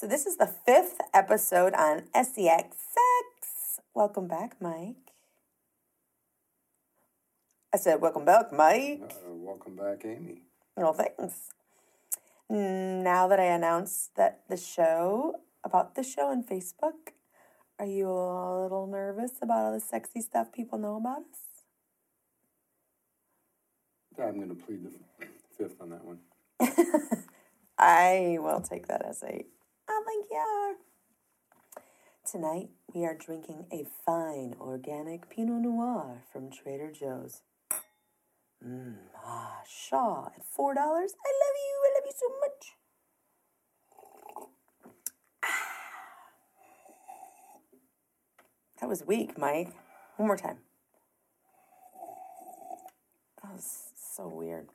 So, this is the fifth episode on SEX Sex. Welcome back, Mike. I said, Welcome back, Mike. Uh, welcome back, Amy. Well, thanks. Now that I announced that the show, about the show on Facebook, are you a little nervous about all the sexy stuff people know about us? I'm going to plead the fifth on that one. I will take that as a, I think you are. Tonight, we are drinking a fine organic Pinot Noir from Trader Joe's. Mmm, ah, Shaw at $4. I love you. I love you so much. That was weak, Mike. One more time. That was so weird.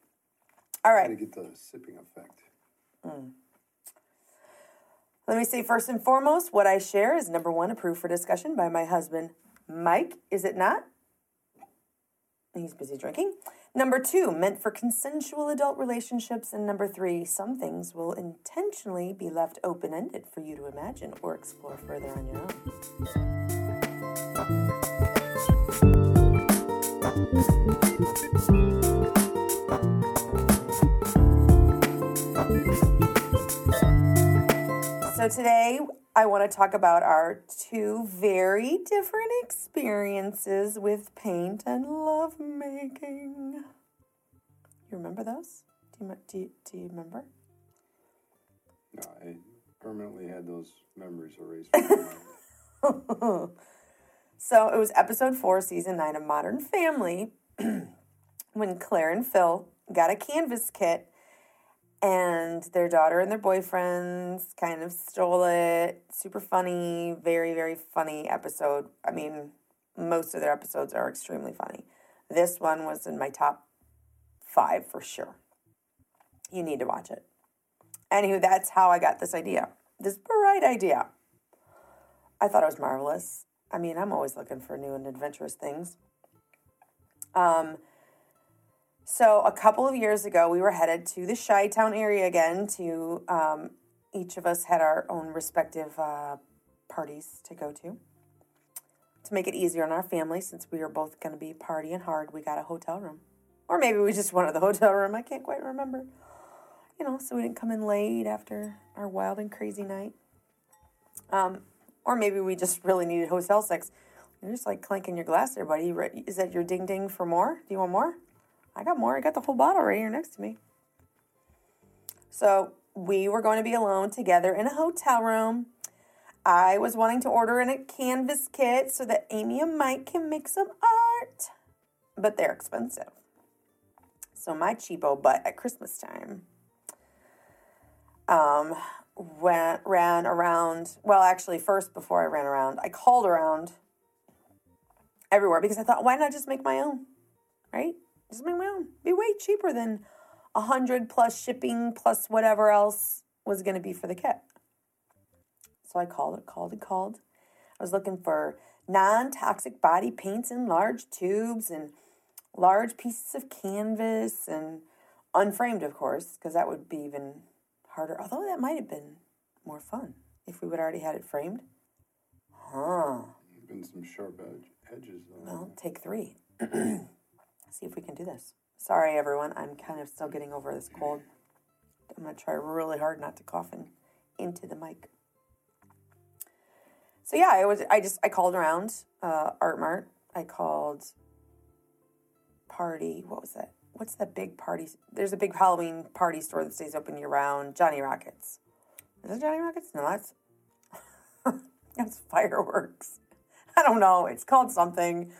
All right. to get the sipping effect. Let me say first and foremost, what I share is number one, approved for discussion by my husband, Mike. Is it not? He's busy drinking. Number two, meant for consensual adult relationships. And number three, some things will intentionally be left open ended for you to imagine or explore further on your own. So today I want to talk about our two very different experiences with paint and lovemaking. You remember those? Do you, do you, do you remember? No, I permanently had those memories erased from my mind. So it was episode four, season nine of Modern Family, when Claire and Phil got a canvas kit and their daughter and their boyfriends kind of stole it. Super funny, very, very funny episode. I mean, most of their episodes are extremely funny. This one was in my top five for sure. You need to watch it. Anywho, that's how I got this idea. This bright idea. I thought it was marvelous. I mean, I'm always looking for new and adventurous things. Um, so a couple of years ago, we were headed to the Chi Town area again. To um, each of us had our own respective uh, parties to go to. To make it easier on our family, since we were both going to be partying hard, we got a hotel room, or maybe we just wanted the hotel room. I can't quite remember. You know, so we didn't come in late after our wild and crazy night. Um, or maybe we just really needed hotel sex. You're just like clanking your glass there, buddy. Is that your ding ding for more? Do you want more? I got more. I got the whole bottle right here next to me. So we were going to be alone together in a hotel room. I was wanting to order in a canvas kit so that Amy and Mike can make some art, but they're expensive. So my cheapo butt at Christmas time um, went ran around. Well, actually, first before I ran around, I called around everywhere because I thought, why not just make my own, right? Just make my own. Be way cheaper than a hundred plus shipping plus whatever else was going to be for the kit. So I called it, called it, called. I was looking for non-toxic body paints in large tubes and large pieces of canvas and unframed, of course, because that would be even harder. Although that might have been more fun if we would already had it framed. Huh. Been some sharp edge, edges. Though. Well, take three. See if we can do this. Sorry, everyone. I'm kind of still getting over this cold. I'm going to try really hard not to cough in, into the mic. So yeah, I was. I just I called around uh, Art Mart. I called Party. What was that? What's that big party? There's a big Halloween party store that stays open year round. Johnny Rockets. Is it Johnny Rockets? No, that's that's fireworks. I don't know. It's called something.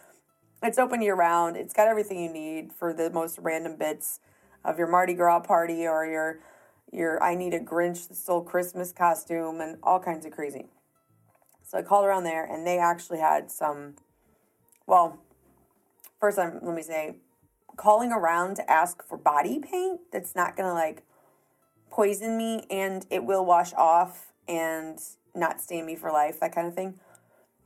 It's open year round. It's got everything you need for the most random bits of your Mardi Gras party or your your I need a Grinch that stole Christmas costume and all kinds of crazy. So I called around there and they actually had some well, first let me say calling around to ask for body paint that's not going to like poison me and it will wash off and not stain me for life, that kind of thing.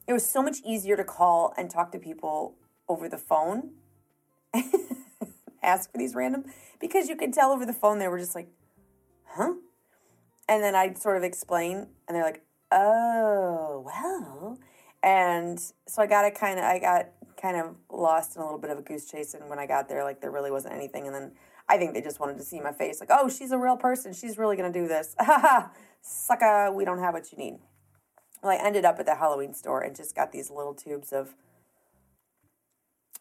It was so much easier to call and talk to people over the phone, ask for these random, because you can tell over the phone they were just like, huh? And then I'd sort of explain, and they're like, oh, well. And so I got it kind of, I got kind of lost in a little bit of a goose chase. And when I got there, like, there really wasn't anything. And then I think they just wanted to see my face, like, oh, she's a real person. She's really going to do this. Sucker, we don't have what you need. Well, I ended up at the Halloween store and just got these little tubes of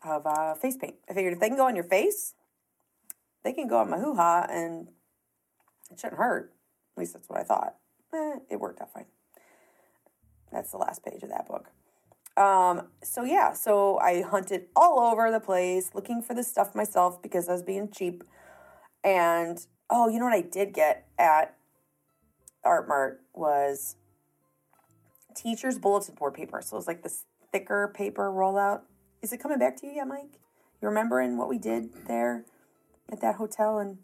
of uh, face paint. I figured if they can go on your face, they can go on my hoo ha, and it shouldn't hurt. At least that's what I thought. Eh, it worked out fine. That's the last page of that book. Um, so yeah, so I hunted all over the place looking for the stuff myself because I was being cheap. And oh, you know what I did get at Art Mart was teacher's bulletin board paper. So it was like this thicker paper rollout. Is it coming back to you yet, Mike? You remembering what we did there at that hotel in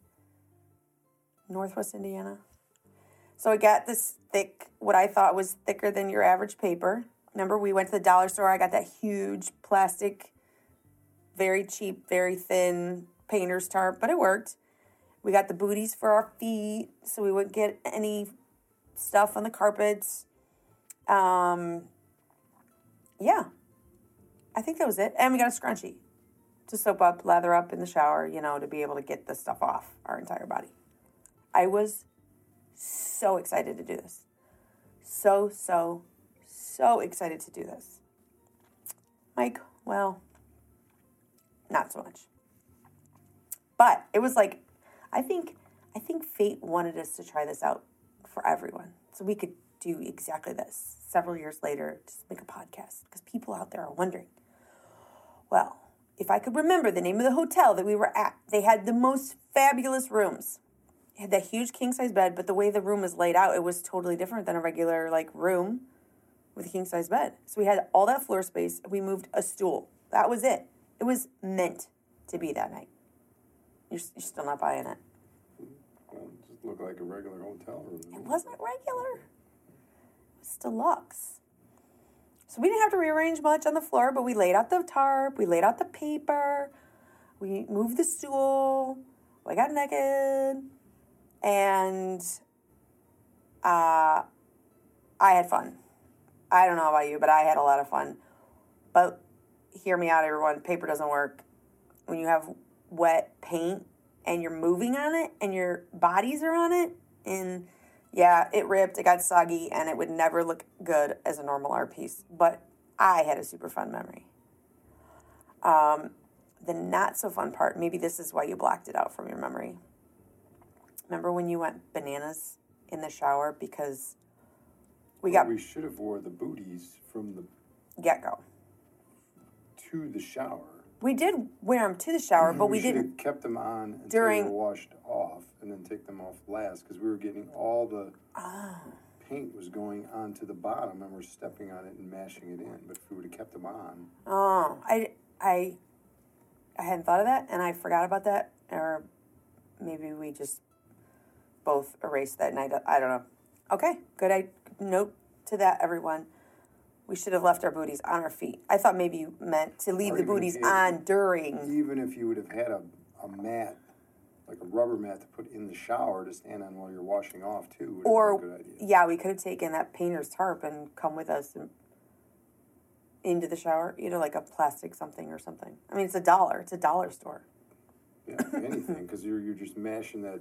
Northwest Indiana? So I got this thick, what I thought was thicker than your average paper. Remember, we went to the dollar store. I got that huge plastic, very cheap, very thin painter's tarp, but it worked. We got the booties for our feet so we wouldn't get any stuff on the carpets. Um, yeah, I think that was it. And we got a scrunchie to soap up, lather up in the shower, you know, to be able to get the stuff off our entire body. I was so excited to do this. So, so, so excited to do this. Mike, well, not so much. But it was like, I think, I think fate wanted us to try this out for everyone. So we could do exactly this several years later, just make a podcast because people out there are wondering. Well, if I could remember the name of the hotel that we were at, they had the most fabulous rooms. It had that huge king size bed, but the way the room was laid out, it was totally different than a regular like room with a king size bed. So we had all that floor space. We moved a stool. That was it. It was meant to be that night. You're, you're still not buying it. Well, it just looked like a regular hotel room. It wasn't regular. It was deluxe. So we didn't have to rearrange much on the floor, but we laid out the tarp, we laid out the paper, we moved the stool, we got naked, and uh, I had fun. I don't know about you, but I had a lot of fun. But hear me out, everyone. Paper doesn't work. When you have wet paint and you're moving on it and your bodies are on it, and yeah, it ripped, it got soggy, and it would never look good as a normal art piece. But I had a super fun memory. Um, the not so fun part, maybe this is why you blocked it out from your memory. Remember when you went bananas in the shower because we got we should have wore the booties from the get go. to the shower. We did wear them to the shower, but we, should didn't. kept them on until During- they were washed off, and then take them off last because we were getting all the Ah. paint was going onto the bottom, and we're stepping on it and mashing it in. But if we would have kept them on, Oh, I, I, I hadn't thought of that, and I forgot about that, or maybe we just both erased that night. I don't know. Okay, good. I note to that, everyone. We should have left our booties on our feet. I thought maybe you meant to leave Or the booties if- on during. even if you would have had a, a mat, like a rubber mat to put in the shower to stand on while you're washing off too, would Or have been a good idea. yeah, we could have taken that painter's tarp and come with us and into the shower. You know, like a plastic something or something. I mean, it's a dollar. It's a dollar store. Yeah, anything because you're you're just mashing that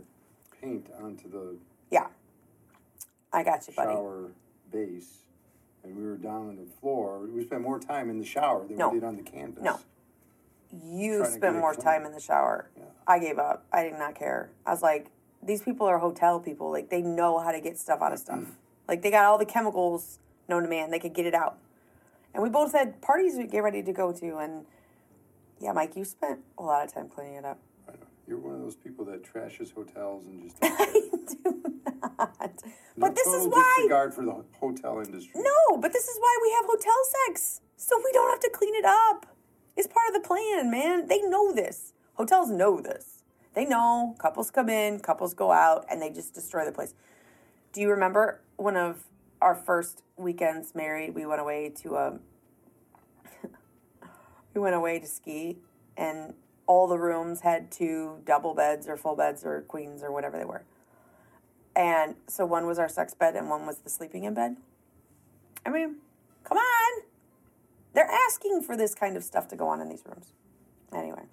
paint onto the Yeah, I got you, buddy. shower base, and we were down on the floor. We spent more time in the shower than No. we did on the canvas. No. You spent more time in the shower. Yeah. I gave up. I did not care. I was like, these people are hotel people. Like they know how to get stuff out of stuff. Mm-hmm. like they got all the chemicals known to man. They could get it out. And we both had parties we get ready to go to. And yeah, Mike, you spent a lot of time cleaning it up. You're one of those people that trashes hotels and just. I do not. No But this is why. disregard for the hotel industry. No, but this is why we have hotel sex. So we don't have to clean it up. It's part of the plan, man. They know this. Hotels know this. They know couples come in, couples go out, and they just destroy the place. Do you remember one of our first weekends married? We went away to um, a. we went away to ski, and all the rooms had two double beds or full beds or queens or whatever they were. And so one was our sex bed and one was the sleeping in bed. I mean, come on. They're asking for this kind of stuff to go on in these rooms. Anyway.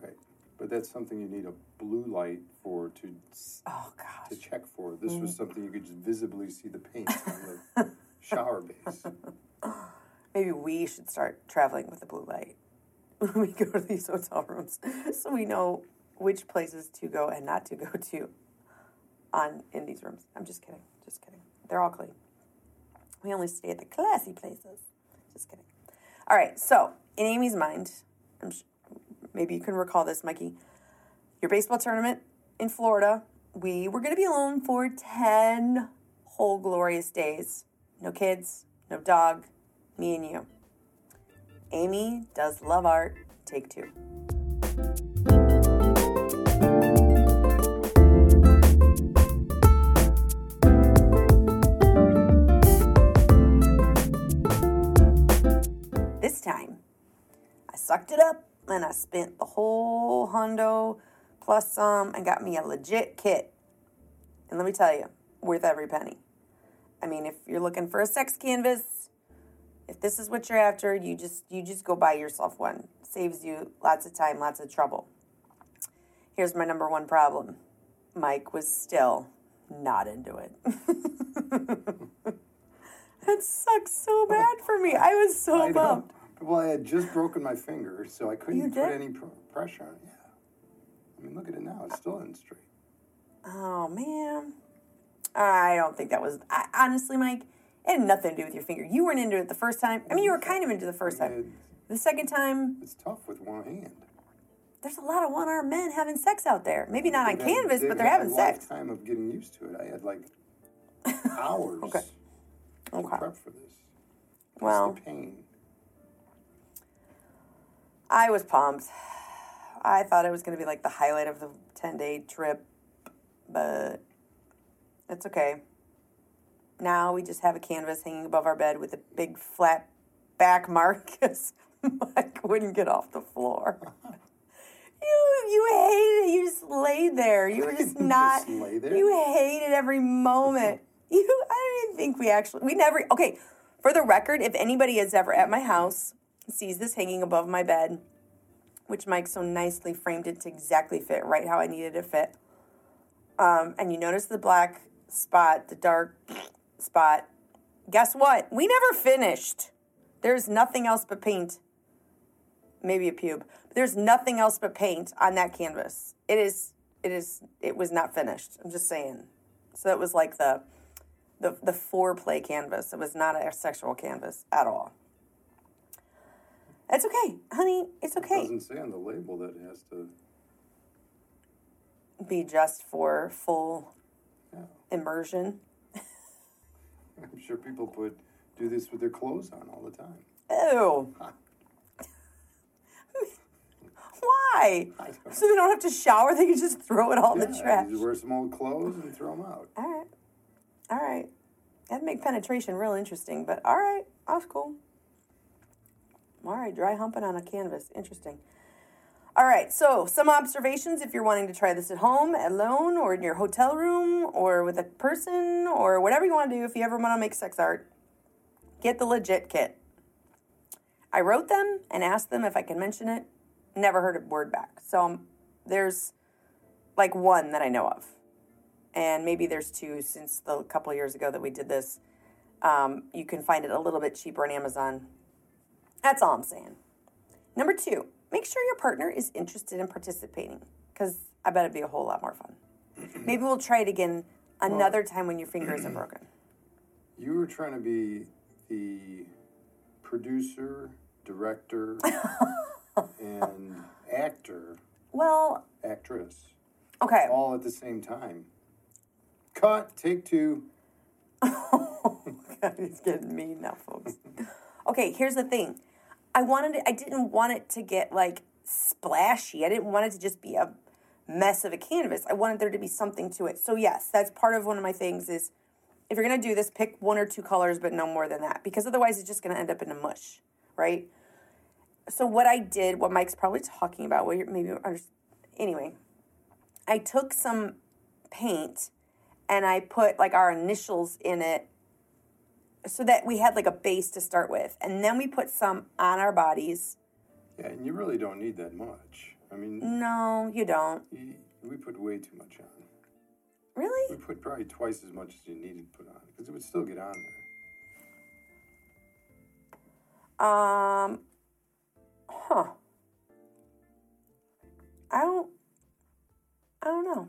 Right. But that's something you need a blue light for to Oh to check for. This Mm. was something you could just visibly see the paint on the shower base. Maybe we should start traveling with a blue light when we go to these hotel rooms so we know which places to go and not to go to on in these rooms. I'm just kidding. Just kidding. They're all clean. We only stay at the classy places. Just kidding. All right. So, in Amy's mind, sh- maybe you can recall this, Mikey. Your baseball tournament in Florida, we were going to be alone for 10 whole glorious days. No kids, no dog, me and you. Amy does love art. Take two. This time, I sucked it up and I spent the whole hundo plus some and got me a legit kit. And let me tell you, worth every penny. I mean, if you're looking for a sex canvas, if this is what you're after, you just you just go buy yourself one. Saves you lots of time, lots of trouble. Here's my number one problem. Mike was still not into it. that sucks so bad for me. I was so I bummed. Well, I had just broken my finger, so I couldn't You put did? any pr- pressure on it. Yeah. I mean, look at it now. It's still in straight. Oh man, I don't think that was. I, honestly, Mike, it had nothing to do with your finger. You weren't into it the first time. I mean, you were kind of into the first time. It- The second time, it's tough with one hand. there's a lot of one-armed men having sex out there. Maybe not on They've had- canvas, they've but they're had having a sex. lifetime of getting used to it. I had like hours Okay. to Okay. prep for this. Well, the pain. I was pumped. I thought it was going to be like the highlight of the 10-day trip, but it's okay. Now we just have a canvas hanging above our bed with a big flat back mark because Mike wouldn't get off the floor. You you hated it. You just laid there. You were just Just not. lay there? You hated every moment. You. I didn't even think we actually. We never. Okay. For the record, if anybody is ever at my house, sees this hanging above my bed, which Mike so nicely framed it to exactly fit right how I needed it to fit. Um, and you notice the black spot, the dark spot. Guess what? We never finished. There's nothing else but paint. Maybe a pube. There's nothing else but paint on that canvas. It is it is it was not finished. I'm just saying. So it was like the the the foreplay canvas. It was not a sexual canvas at all. It's okay, honey. It's okay. It doesn't say on the label that it has to. Be just for full Yeah. immersion. I'm sure people put do this with their clothes on all the time. Ew. Why? So they don't have to shower. They can just throw it all in the trash. you wear some old clothes and throw them out. All right. All right. That'd make penetration real interesting, but all right. That's cool. All right. Dry humping on a canvas. Interesting. All right. So, some observations if you're wanting to try this at home, alone, or in your hotel room, or with a person, or whatever you want to do. If you ever want to make sex art, get the legit kit. I wrote them and asked them if I can mention it. Never heard a word back. So, um, there's like one that I know of and maybe there's two since the couple years ago that we did this. Um, you can find it a little bit cheaper on Amazon. That's all I'm saying. Number two, make sure your partner is interested in participating because I bet it'd be a whole lot more fun. Maybe we'll try it again another time when your finger isn't broken. You were trying to be the producer, director, and actor, Well, actress, okay. all at the same time. Cut. Take two. Oh God, he's getting mean now, folks. Okay, here's the thing. I wanted it, I didn't want it to get like splashy. I didn't want it to just be a mess of a canvas. I wanted there to be something to it. So yes, that's part of one of my things is if you're gonna do this, pick one or two colors, but no more than that. Because otherwise it's just gonna end up in a mush, right? So what I did, what Mike's probably talking about, what you're maybe anyway, I took some paint and I put like our initials in it so that we had like a base to start with. And then we put some on our bodies. Yeah, and you really don't need that much. I mean, No, you don't. you, we put way too much on. Really? We put probably twice as much as you needed to put on because it would still get on there. Um, huh. I don't, I don't know.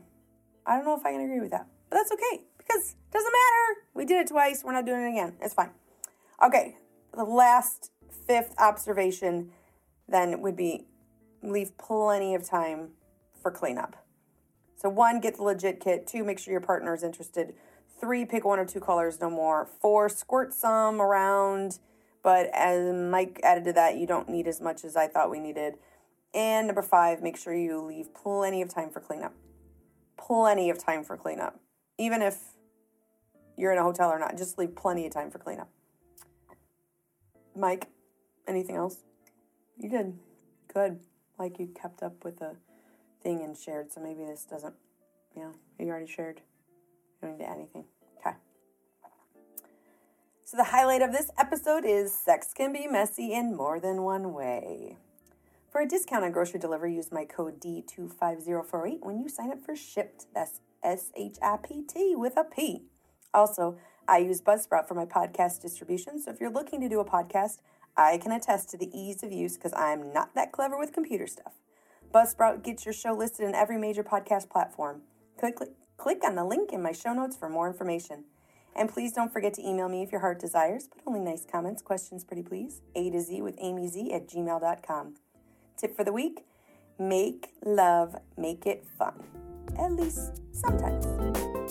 I don't know if I can agree with that. But that's okay because it doesn't matter. We did it twice. We're not doing it again. It's fine. Okay. The last fifth observation then would be leave plenty of time for cleanup. So one, get the legit kit. Two, make sure your partner is interested. Three, pick one or two colors, no more. Four, squirt some around, but as Mike added to that, you don't need as much as I thought we needed. And number five, make sure you leave plenty of time for cleanup. Plenty of time for cleanup. Even if you're in a hotel or not, just leave plenty of time for cleanup. Mike, anything else? You did. Good. Like you kept up with the thing and shared, so maybe this doesn't, you know, you already shared. You don't need to add anything. Okay. So the highlight of this episode is sex can be messy in more than one way. For a discount on grocery delivery, use my code D25048 when you sign up for Shipt. That's S H I P T with a P. Also, I use Buzzsprout for my podcast distribution, so if you're looking to do a podcast, I can attest to the ease of use because I'm not that clever with computer stuff. Buzzsprout gets your show listed in every major podcast platform. Click, click, on the link in my show notes for more information. And please don't forget to email me if your heart desires, but only nice comments, questions, pretty please. A to Z with Amy Z at gmail.com. Tip for the week make love, make it fun. At least sometimes.